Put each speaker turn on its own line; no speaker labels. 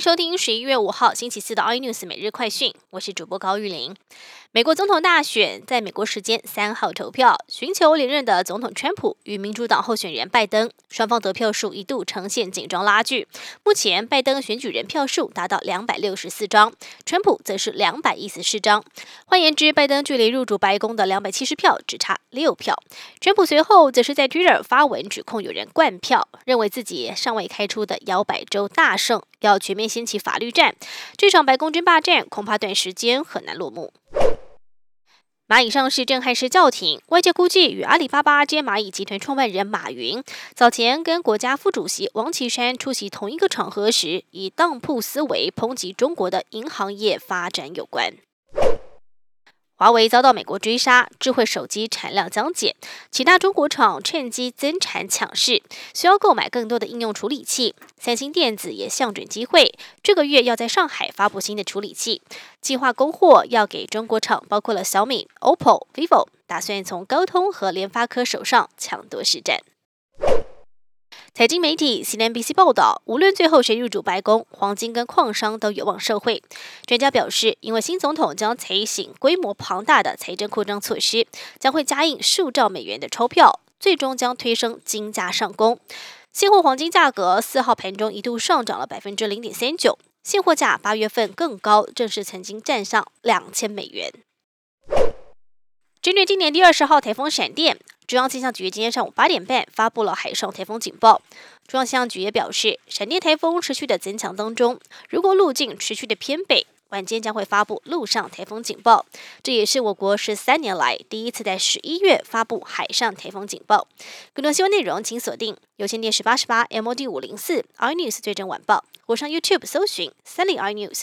收听十一月五号星期四的 iNews 每日快讯，我是主播高玉玲。美国总统大选在美国时间三号投票，寻求连任的总统川普与民主党候选人拜登，双方得票数一度呈现紧张拉锯。目前拜登选举人票数达到两百六十四张，川普则是两百一十四张。换言之，拜登距离入主白宫的两百七十票只差六票。川普随后则是在 Twitter 发文指控有人灌票，认为自己尚未开出的摇摆州大胜，要全面掀起法律战。这场白宫争霸战恐怕短时间很难落幕。蚂蚁上市震撼式叫停，外界估计与阿里巴巴兼蚂蚁集团创办人马云早前跟国家副主席王岐山出席同一个场合时，以当铺思维抨击中国的银行业发展有关。华为遭到美国追杀，智慧手机产量将减，其他中国厂趁机增产抢市，需要购买更多的应用处理器。三星电子也向准机会，这个月要在上海发布新的处理器，计划供货要给中国厂，包括了小米、OPPO、vivo，打算从高通和联发科手上抢夺市占。财经媒体 CNBC 报道，无论最后谁入主白宫，黄金跟矿商都有望受惠。专家表示，因为新总统将采行规模庞大的财政扩张措施，将会加印数兆美元的钞票，最终将推升金价上攻。现货黄金价格四号盘中一度上涨了百分之零点三九，现货价八月份更高，正是曾经站上两千美元。针对今年第二十号台风闪电。中央气象局今天上午八点半发布了海上台风警报。中央气象局也表示，闪电台风持续的增强当中，如果路径持续的偏北，晚间将会发布陆上台风警报。这也是我国十三年来第一次在十一月发布海上台风警报。更多新闻内容，请锁定有线电视八十八 MOD 五零四 iNews 最正晚报，或上 YouTube 搜寻三立 iNews。